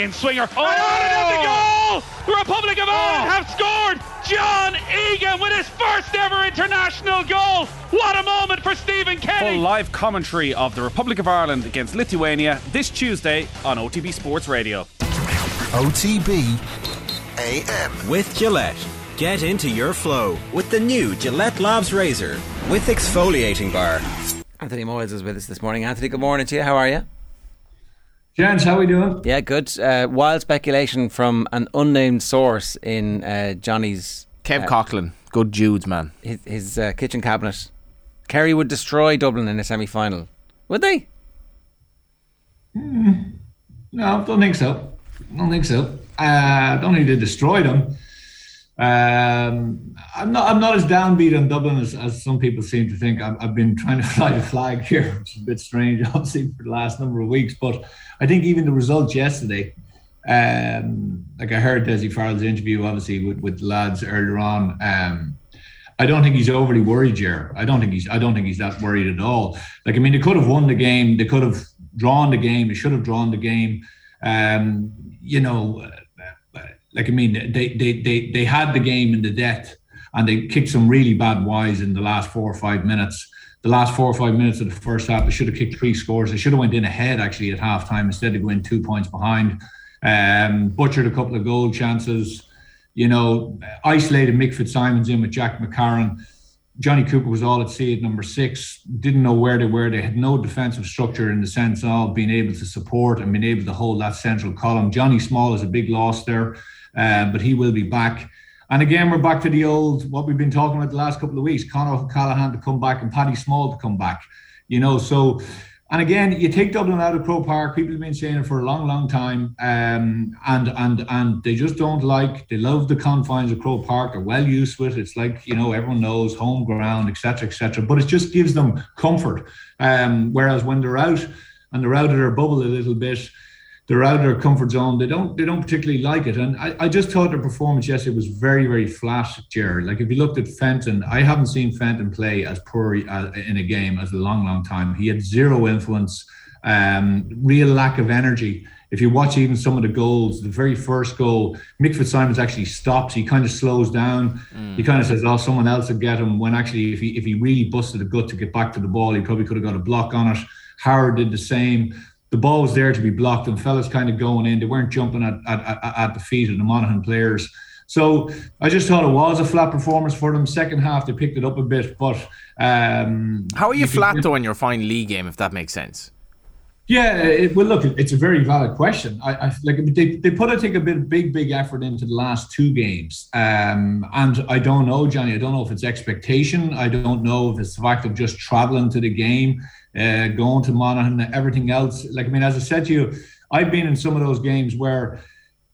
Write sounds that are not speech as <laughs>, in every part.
in swinger. Oh, oh! the goal! The Republic of Ireland oh. have scored! John Egan with his first ever international goal. What a moment for Stephen Kenny. Full live commentary of the Republic of Ireland against Lithuania this Tuesday on OTB Sports Radio. OTB AM. With Gillette. Get into your flow with the new Gillette Labs Razor with exfoliating bar. Anthony Moyles is with us this morning. Anthony, good morning to you. How are you? Gents, how are we doing? Yeah, good. Uh, wild speculation from an unnamed source in uh, Johnny's. Kev uh, Coughlin, good Judes man. His, his uh, kitchen cabinet. Kerry would destroy Dublin in a semi final. Would they? Mm, no, don't think so. Don't think so. I uh, don't think they destroyed them. Um, I'm not. I'm not as downbeat on Dublin as, as some people seem to think. I've, I've, been trying to <laughs> fly the flag here, which is a bit strange, <laughs> obviously, for the last number of weeks. But I think even the results yesterday, um, like I heard Dessie Farrell's interview, obviously with, with lads earlier on. Um, I don't think he's overly worried, here. I don't think he's. I don't think he's that worried at all. Like I mean, they could have won the game. They could have drawn the game. They should have drawn the game. Um, you know like I mean, they they they they had the game in the death, and they kicked some really bad wise in the last four or five minutes. The last four or five minutes of the first half, they should have kicked three scores. They should have went in ahead actually at halftime instead of going two points behind. Um, butchered a couple of goal chances. You know, isolated Mick Fitzsimons in with Jack McCarron. Johnny Cooper was all at sea at number six. Didn't know where they were. They had no defensive structure in the sense of being able to support and being able to hold that central column. Johnny Small is a big loss there. Uh, but he will be back. And again, we're back to the old what we've been talking about the last couple of weeks: Con O'Callaghan to come back and Paddy Small to come back. You know, so and again, you take Dublin out of Croke Park. People have been saying it for a long, long time, um, and and and they just don't like. They love the confines of Croke Park. They're well used to it. It's like you know everyone knows home ground, etc., etc. But it just gives them comfort. Um, whereas when they're out and they're out of their bubble a little bit, they're out of their comfort zone. They don't they don't particularly like it. And I, I just thought their performance yesterday was very very flat, Jared. Like if you looked at Fenton, I haven't seen Fenton play as poor uh, in a game as a long long time. He had zero influence, um, real lack of energy. If you watch even some of the goals, the very first goal, Mick Fitzsimons actually stops. He kind of slows down. Mm. He kind of says, "Oh, someone else will get him." When actually, if he if he really busted a gut to get back to the ball, he probably could have got a block on it. Howard did the same the ball was there to be blocked and fellas kind of going in. They weren't jumping at, at, at the feet of the Monaghan players. So I just thought it was a flat performance for them. Second half they picked it up a bit, but um, how are you, you flat though in your final league game? If that makes sense. Yeah, it, well, look, it's a very valid question. I, I like they, they put I think a bit big big effort into the last two games, um, and I don't know, Johnny. I don't know if it's expectation. I don't know if it's the fact of just traveling to the game uh, going to Monaghan, everything else. Like, I mean, as I said to you, I've been in some of those games where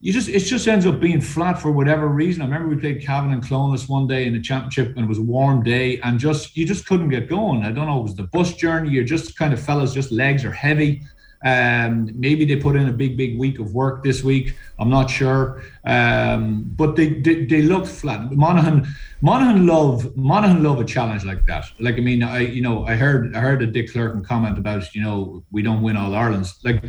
you just it just ends up being flat for whatever reason. I remember we played Cavan and Clones one day in the championship and it was a warm day and just you just couldn't get going. I don't know, it was the bus journey, you're just kind of fellas, just legs are heavy. Um, maybe they put in a big, big week of work this week. I'm not sure, um, but they, they they looked flat. Monaghan, Monaghan love Monaghan love a challenge like that. Like I mean, I you know I heard I heard a Dick Clerkin comment about you know we don't win all Ireland's like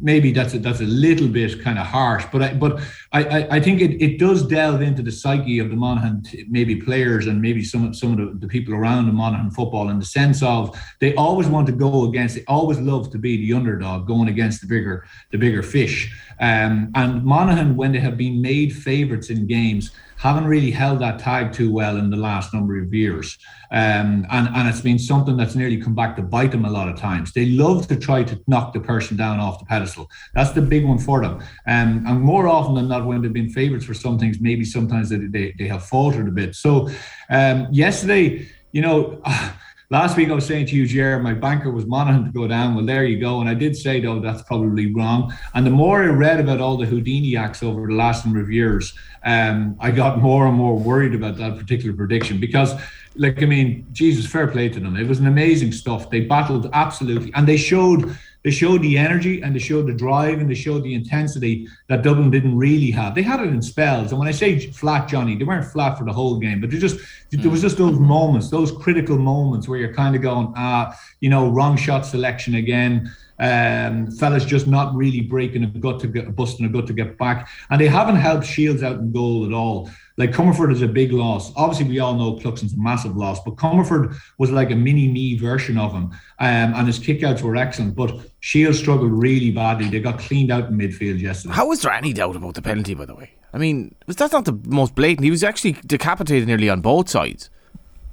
maybe that's a, that's a little bit kind of harsh, but I, but I, I, I, think it, it does delve into the psyche of the Monaghan maybe players and maybe some of some of the, the people around the Monaghan football in the sense of they always want to go against, they always love to be the underdog going against the bigger the bigger fish. Um, and Monaghan, when they have been made favourites in games, haven't really held that tag too well in the last number of years. Um, and, and it's been something that's nearly come back to bite them a lot of times. They love to try to knock the person down off the pedestal. That's the big one for them. Um, and more often than not, when they've been favourites for some things, maybe sometimes they, they, they have faltered a bit. So um, yesterday, you know, <sighs> Last week I was saying to you, Jer, my banker was Monaghan to go down. Well, there you go. And I did say, though, that's probably wrong. And the more I read about all the Houdini acts over the last number of years, um, I got more and more worried about that particular prediction because, like, I mean, Jesus, fair play to them. It was an amazing stuff. They battled absolutely, and they showed they showed the energy and they showed the drive and they showed the intensity that Dublin didn't really have. They had it in spells. And when I say flat, Johnny, they weren't flat for the whole game, but they just mm. there was just those moments, those critical moments where you're kind of going, ah, you know, wrong shot selection again. Um, fellas just not really breaking a gut to get busting a gut to get back, and they haven't helped Shields out in goal at all. Like Comerford is a big loss. Obviously, we all know Cluxton's a massive loss, but Comerford was like a mini me version of him, um, and his kickouts were excellent. But Shields struggled really badly. They got cleaned out in midfield yesterday. How was there any doubt about the penalty, by the way? I mean, was that not the most blatant. He was actually decapitated nearly on both sides.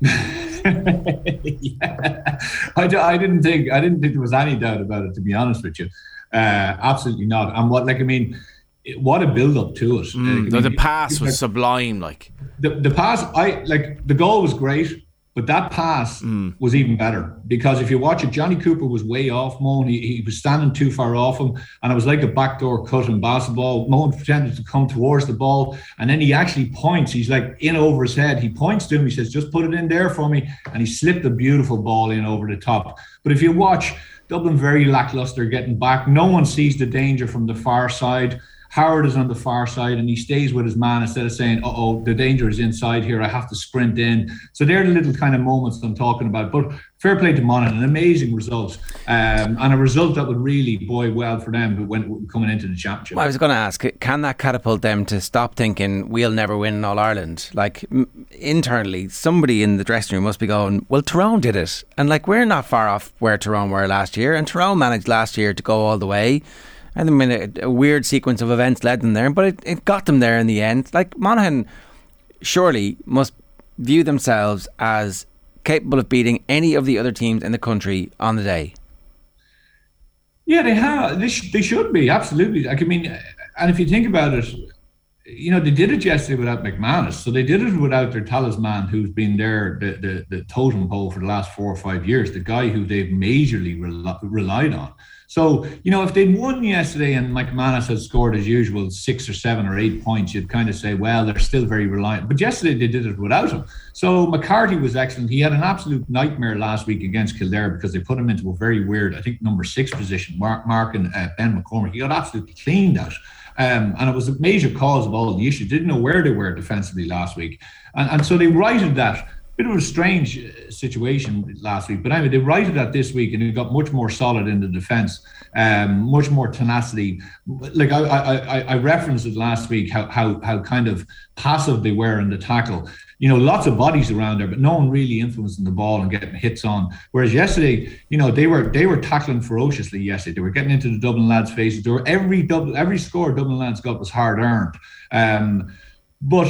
<laughs> <laughs> yeah. I, I didn't think I didn't think there was any doubt about it. To be honest with you, uh, absolutely not. And what like I mean, what a build up to it. Mm, like, the, the pass was like, sublime. Like the the pass, I like the goal was great. But that pass mm. was even better because if you watch it, Johnny Cooper was way off Mohan. He, he was standing too far off him, and it was like a backdoor cut in basketball. Mohan pretended to come towards the ball, and then he actually points. He's like in over his head. He points to him. He says, "Just put it in there for me," and he slipped a beautiful ball in over the top. But if you watch Dublin, very lackluster getting back. No one sees the danger from the far side. Howard is on the far side and he stays with his man instead of saying, oh, the danger is inside here. I have to sprint in. So they're the little kind of moments I'm talking about. But fair play to Monaghan, an amazing result. Um, and a result that would really boy well for them when coming into the championship. Well, I was going to ask, can that catapult them to stop thinking we'll never win All Ireland? Like m- internally, somebody in the dressing room must be going, well, Tyrone did it. And like we're not far off where Tyrone were last year. And Tyrone managed last year to go all the way. I mean, a, a weird sequence of events led them there, but it, it got them there in the end. Like Monaghan, surely must view themselves as capable of beating any of the other teams in the country on the day. Yeah, they have. They, sh- they should be absolutely. Like I mean, and if you think about it, you know, they did it yesterday without McManus. So they did it without their talisman, who's been there, the, the, the totem pole for the last four or five years, the guy who they've majorly rel- relied on. So, you know, if they'd won yesterday and Mike McManus had scored as usual six or seven or eight points, you'd kind of say, well, they're still very reliant. But yesterday they did it without him. So McCarthy was excellent. He had an absolute nightmare last week against Kildare because they put him into a very weird, I think, number six position, Mark, Mark and uh, Ben McCormack. He got absolutely cleaned out. Um, and it was a major cause of all the issues. Didn't know where they were defensively last week. And, and so they righted that bit of a strange uh, situation last week, but anyway, they righted that this week and it got much more solid in the defence, um, much more tenacity. Like I, I, I referenced it last week, how, how, how kind of passive they were in the tackle. You know, lots of bodies around there, but no one really influencing the ball and getting hits on. Whereas yesterday, you know, they were they were tackling ferociously yesterday. They were getting into the Dublin lads' faces. They were every double every score Dublin lads got was hard earned. Um, but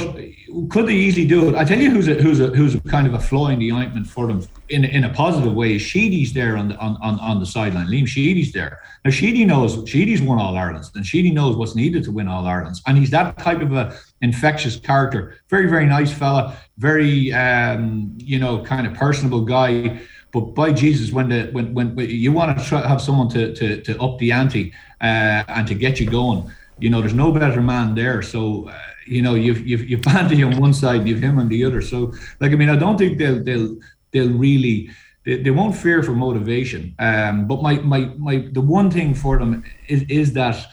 could they easily do it? I tell you, who's a, who's a, who's a kind of a fly in the ointment for them in in a positive way. Sheedy's there on the on, on, on the sideline. Liam Sheedy's there. Now Sheedy knows Sheedy's won all Ireland's, and Sheedy knows what's needed to win all Ireland's, and he's that type of a infectious character. Very very nice fella. Very um, you know kind of personable guy. But by Jesus, when the when when, when you want to try, have someone to to to up the ante uh, and to get you going, you know, there's no better man there. So. Uh, you know, you've you've you've <laughs> Banty on one side, you've him on the other. So, like, I mean, I don't think they'll they'll they'll really they, they won't fear for motivation. Um, but my my my the one thing for them is is that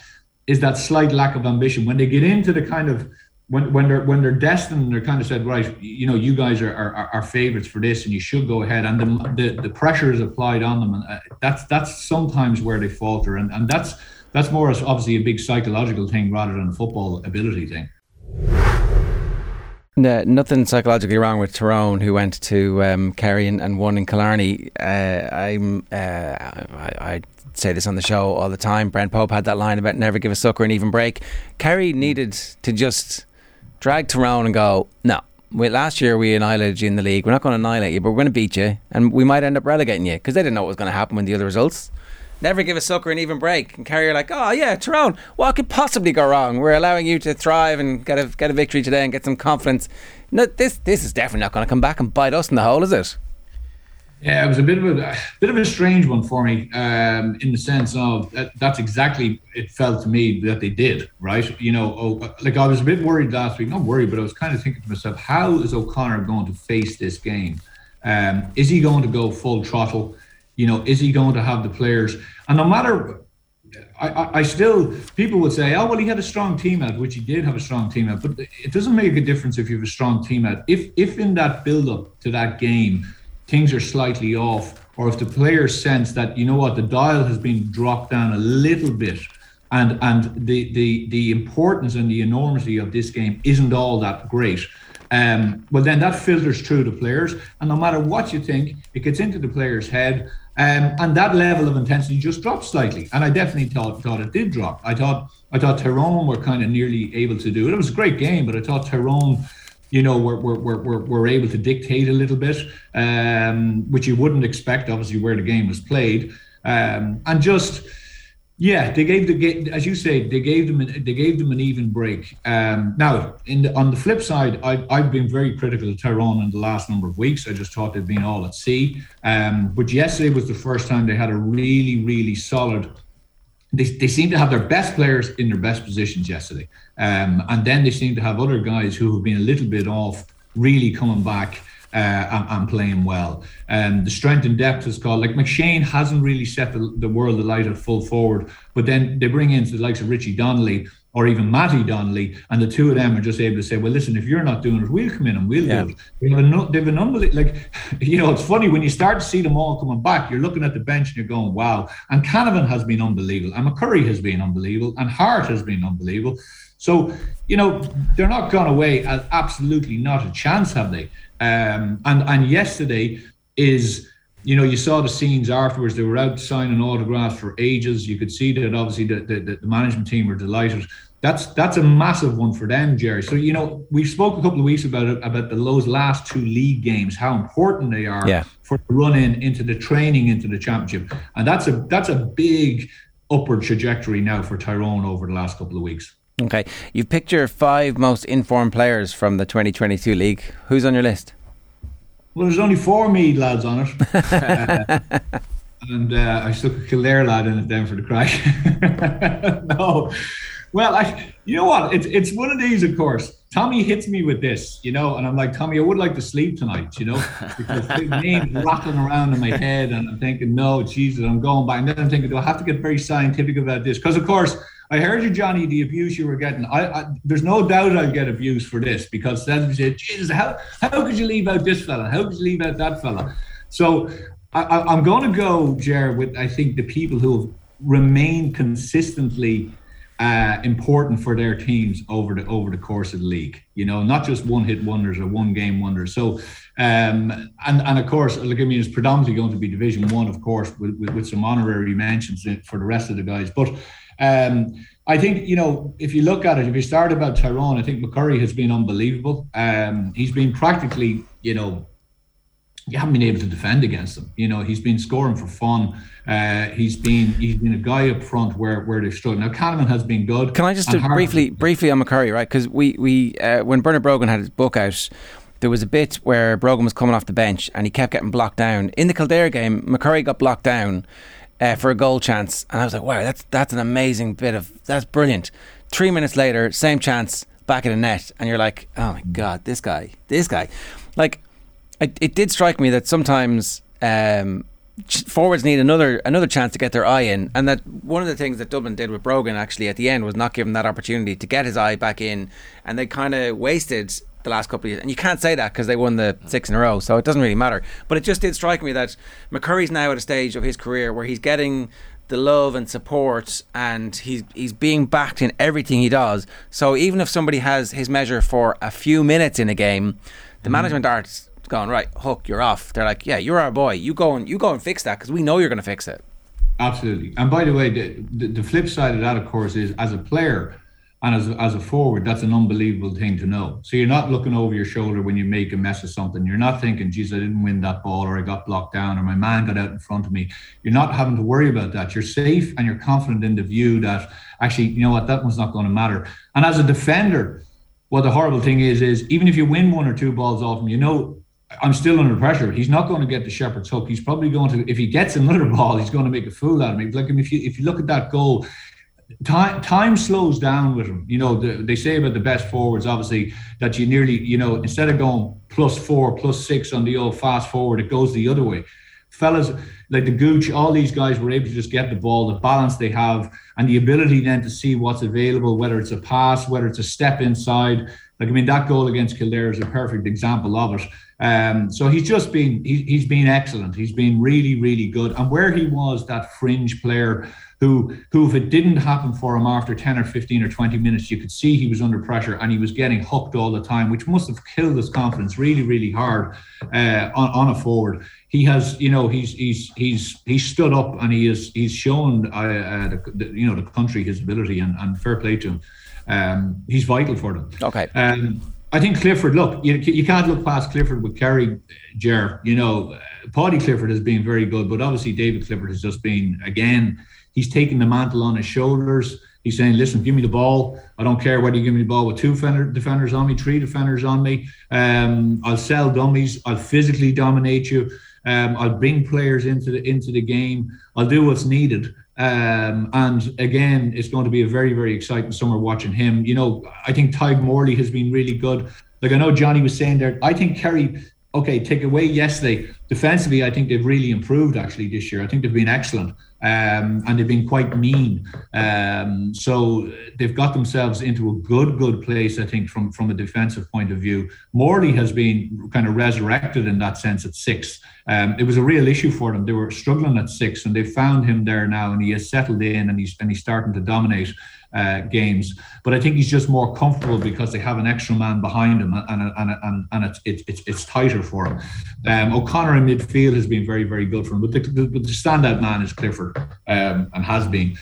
is that slight lack of ambition when they get into the kind of when, when they're when they're destined, they're kind of said, right, you know, you guys are, are, are favorites for this, and you should go ahead. And the the, the pressure is applied on them, and uh, that's that's sometimes where they falter, and and that's that's more as obviously a big psychological thing rather than a football ability thing. No, nothing psychologically wrong with Tyrone, who went to um, Kerry and, and, won in Killarney. Uh, I'm, uh, I, I, say this on the show all the time. Brent Pope had that line about never give a sucker an even break. Kerry needed to just drag Tyrone and go, no. We, last year we annihilated you in the league. We're not going to annihilate you, but we're going to beat you, and we might end up relegating you because they didn't know what was going to happen with the other results never give a sucker an even break. And Kerry are like, oh yeah, Tyrone, what could possibly go wrong? We're allowing you to thrive and get a get a victory today and get some confidence. No, this this is definitely not going to come back and bite us in the hole, is it? Yeah, it was a bit of a, a bit of a strange one for me, um, in the sense of that, that's exactly it felt to me that they did right. You know, oh, like I was a bit worried last week, not worried, but I was kind of thinking to myself, how is O'Connor going to face this game? Um, is he going to go full throttle? You know, is he going to have the players? And no matter, I, I, still, people would say, oh, well, he had a strong team out, which he did have a strong team out, but it doesn't make a difference if you have a strong team out. If, if in that build up to that game, things are slightly off, or if the players sense that you know what the dial has been dropped down a little bit and and the the the importance and the enormity of this game isn't all that great um, well then that filters through the players and no matter what you think it gets into the player's head um, and that level of intensity just drops slightly. And i definitely thought thought it did drop. I thought i thought tyrone were kind of nearly able to do it. It was a great game but i thought tyrone you know, we're, we're, we're, we're able to dictate a little bit, um, which you wouldn't expect, obviously, where the game was played. Um, and just, yeah, they gave the as you say, they gave them they gave them an even break. Um, now, the, on the flip side, I, I've been very critical of Tyrone in the last number of weeks. I just thought they'd been all at sea. Um, but yesterday was the first time they had a really, really solid they, they seem to have their best players in their best positions yesterday. Um, and then they seem to have other guys who have been a little bit off really coming back uh, and, and, playing well. Um, the strength and depth is called like McShane hasn't really set the, the world alight at full forward, but then they bring in the likes of Richie Donnelly or even Matty Donnelly, and the two of them are just able to say, "Well, listen, if you're not doing it, we'll come in and we'll yeah. do it." They have, an, they have an unbelievable, like, <laughs> you know, it's funny when you start to see them all coming back. You're looking at the bench and you're going, "Wow!" And Canavan has been unbelievable, and McCurry has been unbelievable, and Hart has been unbelievable. So, you know, they're not gone away as absolutely not a chance, have they? Um, and and yesterday is you know, you saw the scenes afterwards. They were out signing autographs for ages. You could see that obviously the, the, the management team were delighted. That's that's a massive one for them, Jerry. So you know, we spoke a couple of weeks about it about the those last two league games, how important they are yeah. for the run in into the training into the championship, and that's a that's a big upward trajectory now for Tyrone over the last couple of weeks. Okay, you've picked your five most informed players from the 2022 league. Who's on your list? Well, there's only four Meath lads on it. uh, <laughs> and uh, I stuck a Kildare lad in it then for the crack. <laughs> no. Well, I, you know what? It's it's one of these, of course. Tommy hits me with this, you know, and I'm like, Tommy, I would like to sleep tonight, you know, because the <laughs> name's rattling around in my head, and I'm thinking, no, Jesus, I'm going back. And then I'm thinking, do I have to get very scientific about this? Because of course, I heard you, Johnny, the abuse you were getting. I, I there's no doubt I'll get abuse for this because then you say, Jesus, how how could you leave out this fella? How could you leave out that fella? So I, am going to go, Jer, with I think the people who have remained consistently uh, important for their teams over the over the course of the league. You know, not just one hit wonders or one game wonders. So, um, and and of course, look, I mean, it's predominantly going to be Division One, of course, with, with, with some honorary mentions for the rest of the guys, but. Um, I think you know if you look at it, if you start about Tyrone, I think McCurry has been unbelievable. Um, he's been practically, you know, you haven't been able to defend against him. You know, he's been scoring for fun. Uh, he's been he's been a guy up front where where they've struggled. Now Canavan has been good. Can I just briefly briefly on McCurry, right? Because we we uh, when Bernard Brogan had his book out. There was a bit where Brogan was coming off the bench and he kept getting blocked down. In the Kildare game, McCurry got blocked down uh, for a goal chance, and I was like, "Wow, that's that's an amazing bit of that's brilliant." Three minutes later, same chance back in the net, and you're like, "Oh my god, this guy, this guy!" Like, it, it did strike me that sometimes um, forwards need another another chance to get their eye in, and that one of the things that Dublin did with Brogan actually at the end was not give him that opportunity to get his eye back in, and they kind of wasted the last couple of years. And you can't say that because they won the six in a row, so it doesn't really matter. But it just did strike me that McCurry's now at a stage of his career where he's getting the love and support and he's he's being backed in everything he does. So even if somebody has his measure for a few minutes in a game, the mm. management aren't going right. Hook, you're off. They're like, yeah, you're our boy. You go and you go and fix that because we know you're going to fix it. Absolutely. And by the way, the, the, the flip side of that, of course, is as a player and as, as a forward, that's an unbelievable thing to know. So you're not looking over your shoulder when you make a mess of something. You're not thinking, geez, I didn't win that ball or I got blocked down or my man got out in front of me. You're not having to worry about that. You're safe and you're confident in the view that actually, you know what, that one's not going to matter. And as a defender, what the horrible thing is, is even if you win one or two balls off him, you know, I'm still under pressure. He's not going to get the shepherd's hook. He's probably going to, if he gets another <laughs> ball, he's going to make a fool out of me. Like if you if you look at that goal, time time slows down with him. You know, the, they say about the best forwards, obviously, that you nearly, you know, instead of going plus four, plus six on the old fast forward, it goes the other way. Fellas like the Gooch, all these guys were able to just get the ball, the balance they have, and the ability then to see what's available, whether it's a pass, whether it's a step inside. Like I mean, that goal against Kildare is a perfect example of it. Um, so he's just been he, he's been excellent. He's been really really good. And where he was that fringe player who who if it didn't happen for him after 10 or 15 or 20 minutes you could see he was under pressure and he was getting hooked all the time which must have killed his confidence really really hard uh, on, on a forward he has you know he's he's he's he's stood up and he is he's shown uh, uh, the, the, you know the country his ability and, and fair play to him um, he's vital for them Okay. um, I think Clifford. Look, you, you can't look past Clifford with Kerry, Ger. You know, uh, Paudie Clifford has been very good, but obviously David Clifford has just been again. He's taking the mantle on his shoulders. He's saying, "Listen, give me the ball. I don't care whether you give me the ball with two defender, defenders on me, three defenders on me. Um, I'll sell dummies. I'll physically dominate you. Um, I'll bring players into the into the game. I'll do what's needed." Um, and again, it's going to be a very, very exciting summer watching him. You know, I think Tadhg Morley has been really good. Like I know Johnny was saying there, I think Kerry, okay, take away yesterday. Defensively, I think they've really improved actually this year. I think they've been excellent. Um, and they've been quite mean. Um, so they've got themselves into a good, good place, I think, from, from a defensive point of view. Morley has been kind of resurrected in that sense at six. Um, it was a real issue for them. They were struggling at six, and they found him there now, and he has settled in, and he's and he's starting to dominate uh, games. But I think he's just more comfortable because they have an extra man behind him, and and and, and it's, it's it's tighter for him. Um, O'Connor in midfield has been very very good for him, but the, the, the standout man is Clifford, um, and has been.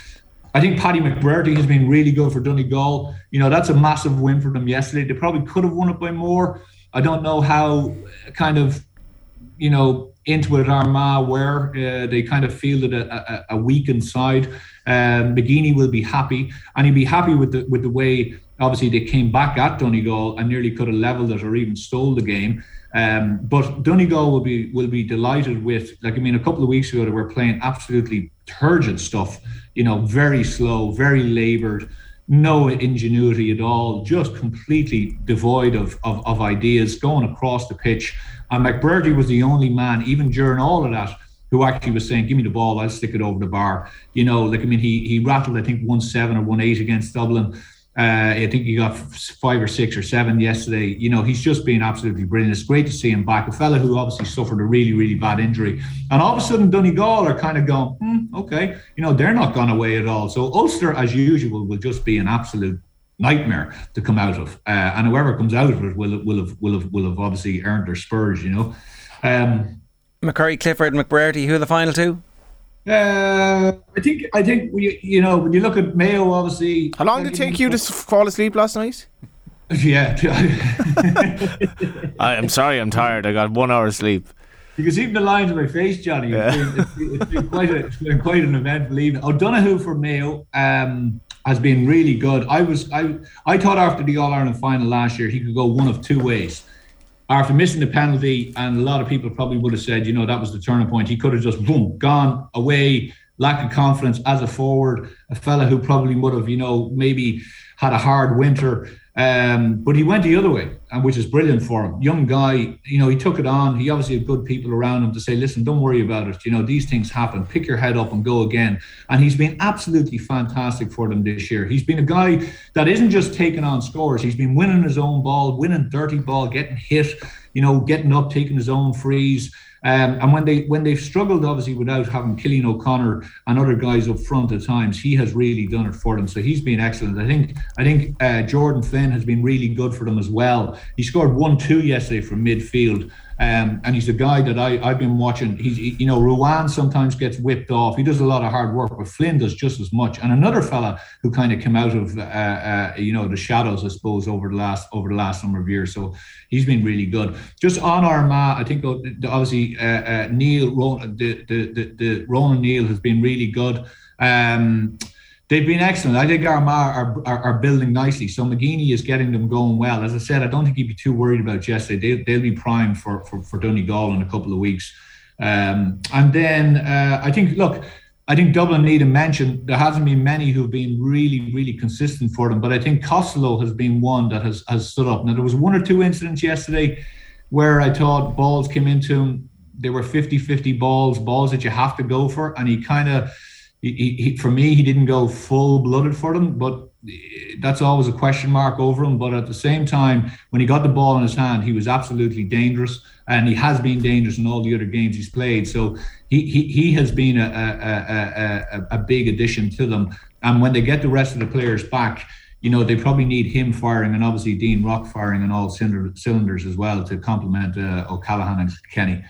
I think Paddy McBrearty has been really good for Donegal. You know, that's a massive win for them yesterday. They probably could have won it by more. I don't know how kind of, you know, into it Armagh where Uh, they kind of fielded a, a, a weakened side. Um, McGeeney will be happy, and he'll be happy with the with the way. Obviously, they came back at Donegal and nearly could have levelled it or even stole the game. Um, but Donegal will be will be delighted with. Like I mean, a couple of weeks ago they were playing absolutely turgid stuff. You know, very slow, very laboured no ingenuity at all, just completely devoid of, of, of, ideas going across the pitch. And McBrearty was the only man, even during all of that, who actually was saying, Give me the ball, I'll stick it over the bar. You know, like I mean, he he rattled, I think, one seven or one eight against Dublin. Uh, I think he got five or six or seven yesterday. You know, he's just been absolutely brilliant. It's great to see him back. A fella who obviously suffered a really, really bad injury. And all of a sudden, Donegal are kind of going, hmm, okay, you know, they're not gone away at all. So Ulster, as usual, will just be an absolute nightmare to come out of. Uh, and whoever comes out of it will, will, have, will, have, will have obviously earned their spurs, you know. Um, McCurry, Clifford, McBrearty, who are the final two? Uh, I think I think we, you know when you look at Mayo, obviously. How long did it take you to fall asleep last night? <laughs> Yeah. <laughs> I, am sorry, I'm tired. I got one hour sleep. You can see the lines of my face, Johnny. It's, yeah. been, it's, been, it's been quite a, it's been quite an eventful evening. O'Donoghue for Mayo um, has been really good. I was I I thought after the All Ireland final last year he could go one of two ways. After missing the penalty, and a lot of people probably would have said, you know, that was the turning point. He could have just boom gone away, lack of confidence as a forward, a fella who probably would have, you know, maybe had a hard winter um, but he went the other way, and which is brilliant for him. Young guy, you know, he took it on. He obviously had good people around him to say, "Listen, don't worry about it. You know, these things happen. Pick your head up and go again." And he's been absolutely fantastic for them this year. He's been a guy that isn't just taking on scores. He's been winning his own ball, winning dirty ball, getting hit. You know, getting up, taking his own frees. Um, and when they when they've struggled, obviously without having Cillian O'Connor and other guys up front at times, he has really done it for them. So he's been excellent. I think I think uh, Jordan Flynn has been really good for them as well. He scored one two yesterday from midfield. Um, and he's a guy that I, I've been watching. He's, he, you know, Ruane sometimes gets whipped off. He does a lot of hard work, but Flynn does just as much. And another fella who kind of came out of, uh, uh, you know, the shadows, I suppose, over the last over the last number of years. So he's been really good. Just on Armagh, I think obviously uh, uh, Neil, the, the, the, the Rian O'Neill has been really good. Um, They've been excellent. I think Armagh are, are, are, building nicely. So McGeeney is getting them going well. As I said, I don't think he'd be too worried about yesterday. They, they'll be primed for, for, for Donegal in a couple of weeks. Um, and then uh, I think, look, I think Dublin need a mention. There hasn't been many who've been really, really consistent for them, but I think Costello has been one that has, has stood up. Now, there was one or two incidents yesterday where I thought balls came into him. They were 50 50 balls, balls that you have to go for. And he kind of, he, he, for me, he didn't go full blooded for them, but that's always a question mark over him. But at the same time, when he got the ball in his hand, he was absolutely dangerous, and he has been dangerous in all the other games he's played. So he he, he has been a a, a, a, a big addition to them. And when they get the rest of the players back, you know, they probably need him firing and obviously Dean Rock firing on all cylinder, cylinders as well to complement uh, O'Callaghan and Kenny.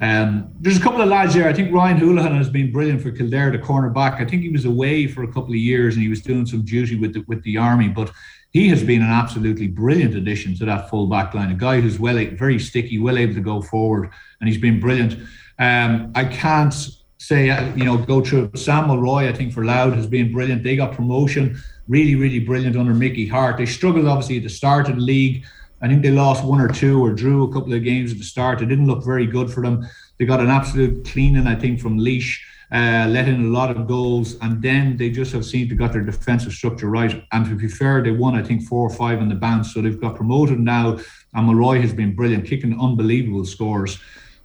Um, there's a couple of lads there. I think Ryan Houlihan has been brilliant for Kildare, the corner back. I think he was away for a couple of years and he was doing some duty with the, with the army, but he has been an absolutely brilliant addition to that full back line. A guy who's well, very sticky, well able to go forward, and he's been brilliant. Um, I can't say, uh, you know, go through Sam Mulroy, I think for Louth has been brilliant. They got promotion, really, really brilliant under Mickey Harte. They struggled obviously at the start of the league. I think they lost one or two or drew a couple of games at the start. It didn't look very good for them. They got an absolute cleaning, I think, from Laois, uh, let in a lot of goals, and then they just have seemed to got their defensive structure right. And to be fair, they won, I think, four or five in the bounce, so they've got promoted now. And Mulroy has been brilliant, kicking unbelievable scores.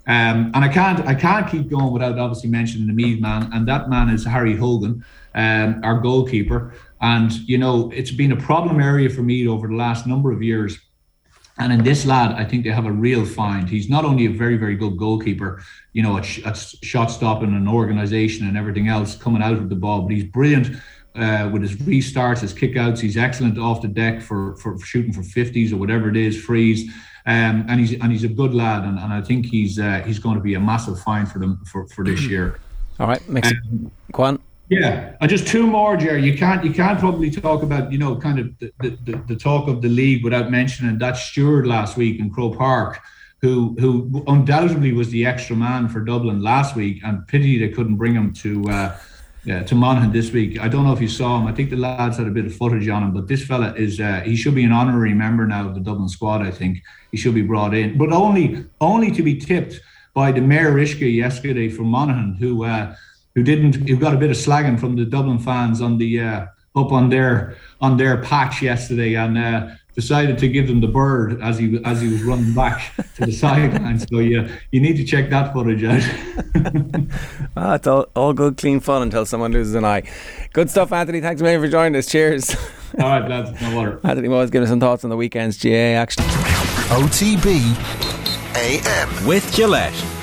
Um, and I can't I can't keep going without obviously mentioning the Meath man, and that man is Harry Hogan, um, our goalkeeper. And you know it's been a problem area for me over the last number of years. And in this lad, I think they have a real find. He's not only a very, very good goalkeeper, you know, at, at shot stopping and organisation and everything else coming out of the ball, but he's brilliant uh, with his restarts, his kickouts. He's excellent off the deck for, for, shooting for 50s or whatever it is, frees. Um, and he's and he's a good lad, and, and I think he's uh, he's going to be a massive find for them for, for this year. All right, mix um, Go on. Yeah, and just two more, Jerry. You can't you can't probably talk about you know kind of the, the, the talk of the league without mentioning that steward last week in Croke Park, who who undoubtedly was the extra man for Dublin last week, and pity they couldn't bring him to. Uh, yeah, to Monaghan this week. I don't know if you saw him. I think the lads had a bit of footage on him, but this fella is uh, he should be an honorary member now of the Dublin squad. I think he should be brought in, but only only to be tipped by the Mayor Ishka yesterday from Monaghan, who uh, who didn't who got a bit of slagging from the Dublin fans on the uh, up on their on their patch yesterday and uh, decided to give them the bird as he as he was running back to the sideline. So yeah, you need to check that footage out. <laughs> ah, it's all, all good, clean fun until someone loses an eye. Good stuff, Anthony. Thanks a million for joining us. Cheers. <laughs> All right, lads. No water. Anthony Moyles giving us some thoughts on the weekend's GAA action. OTB AM with Gillette.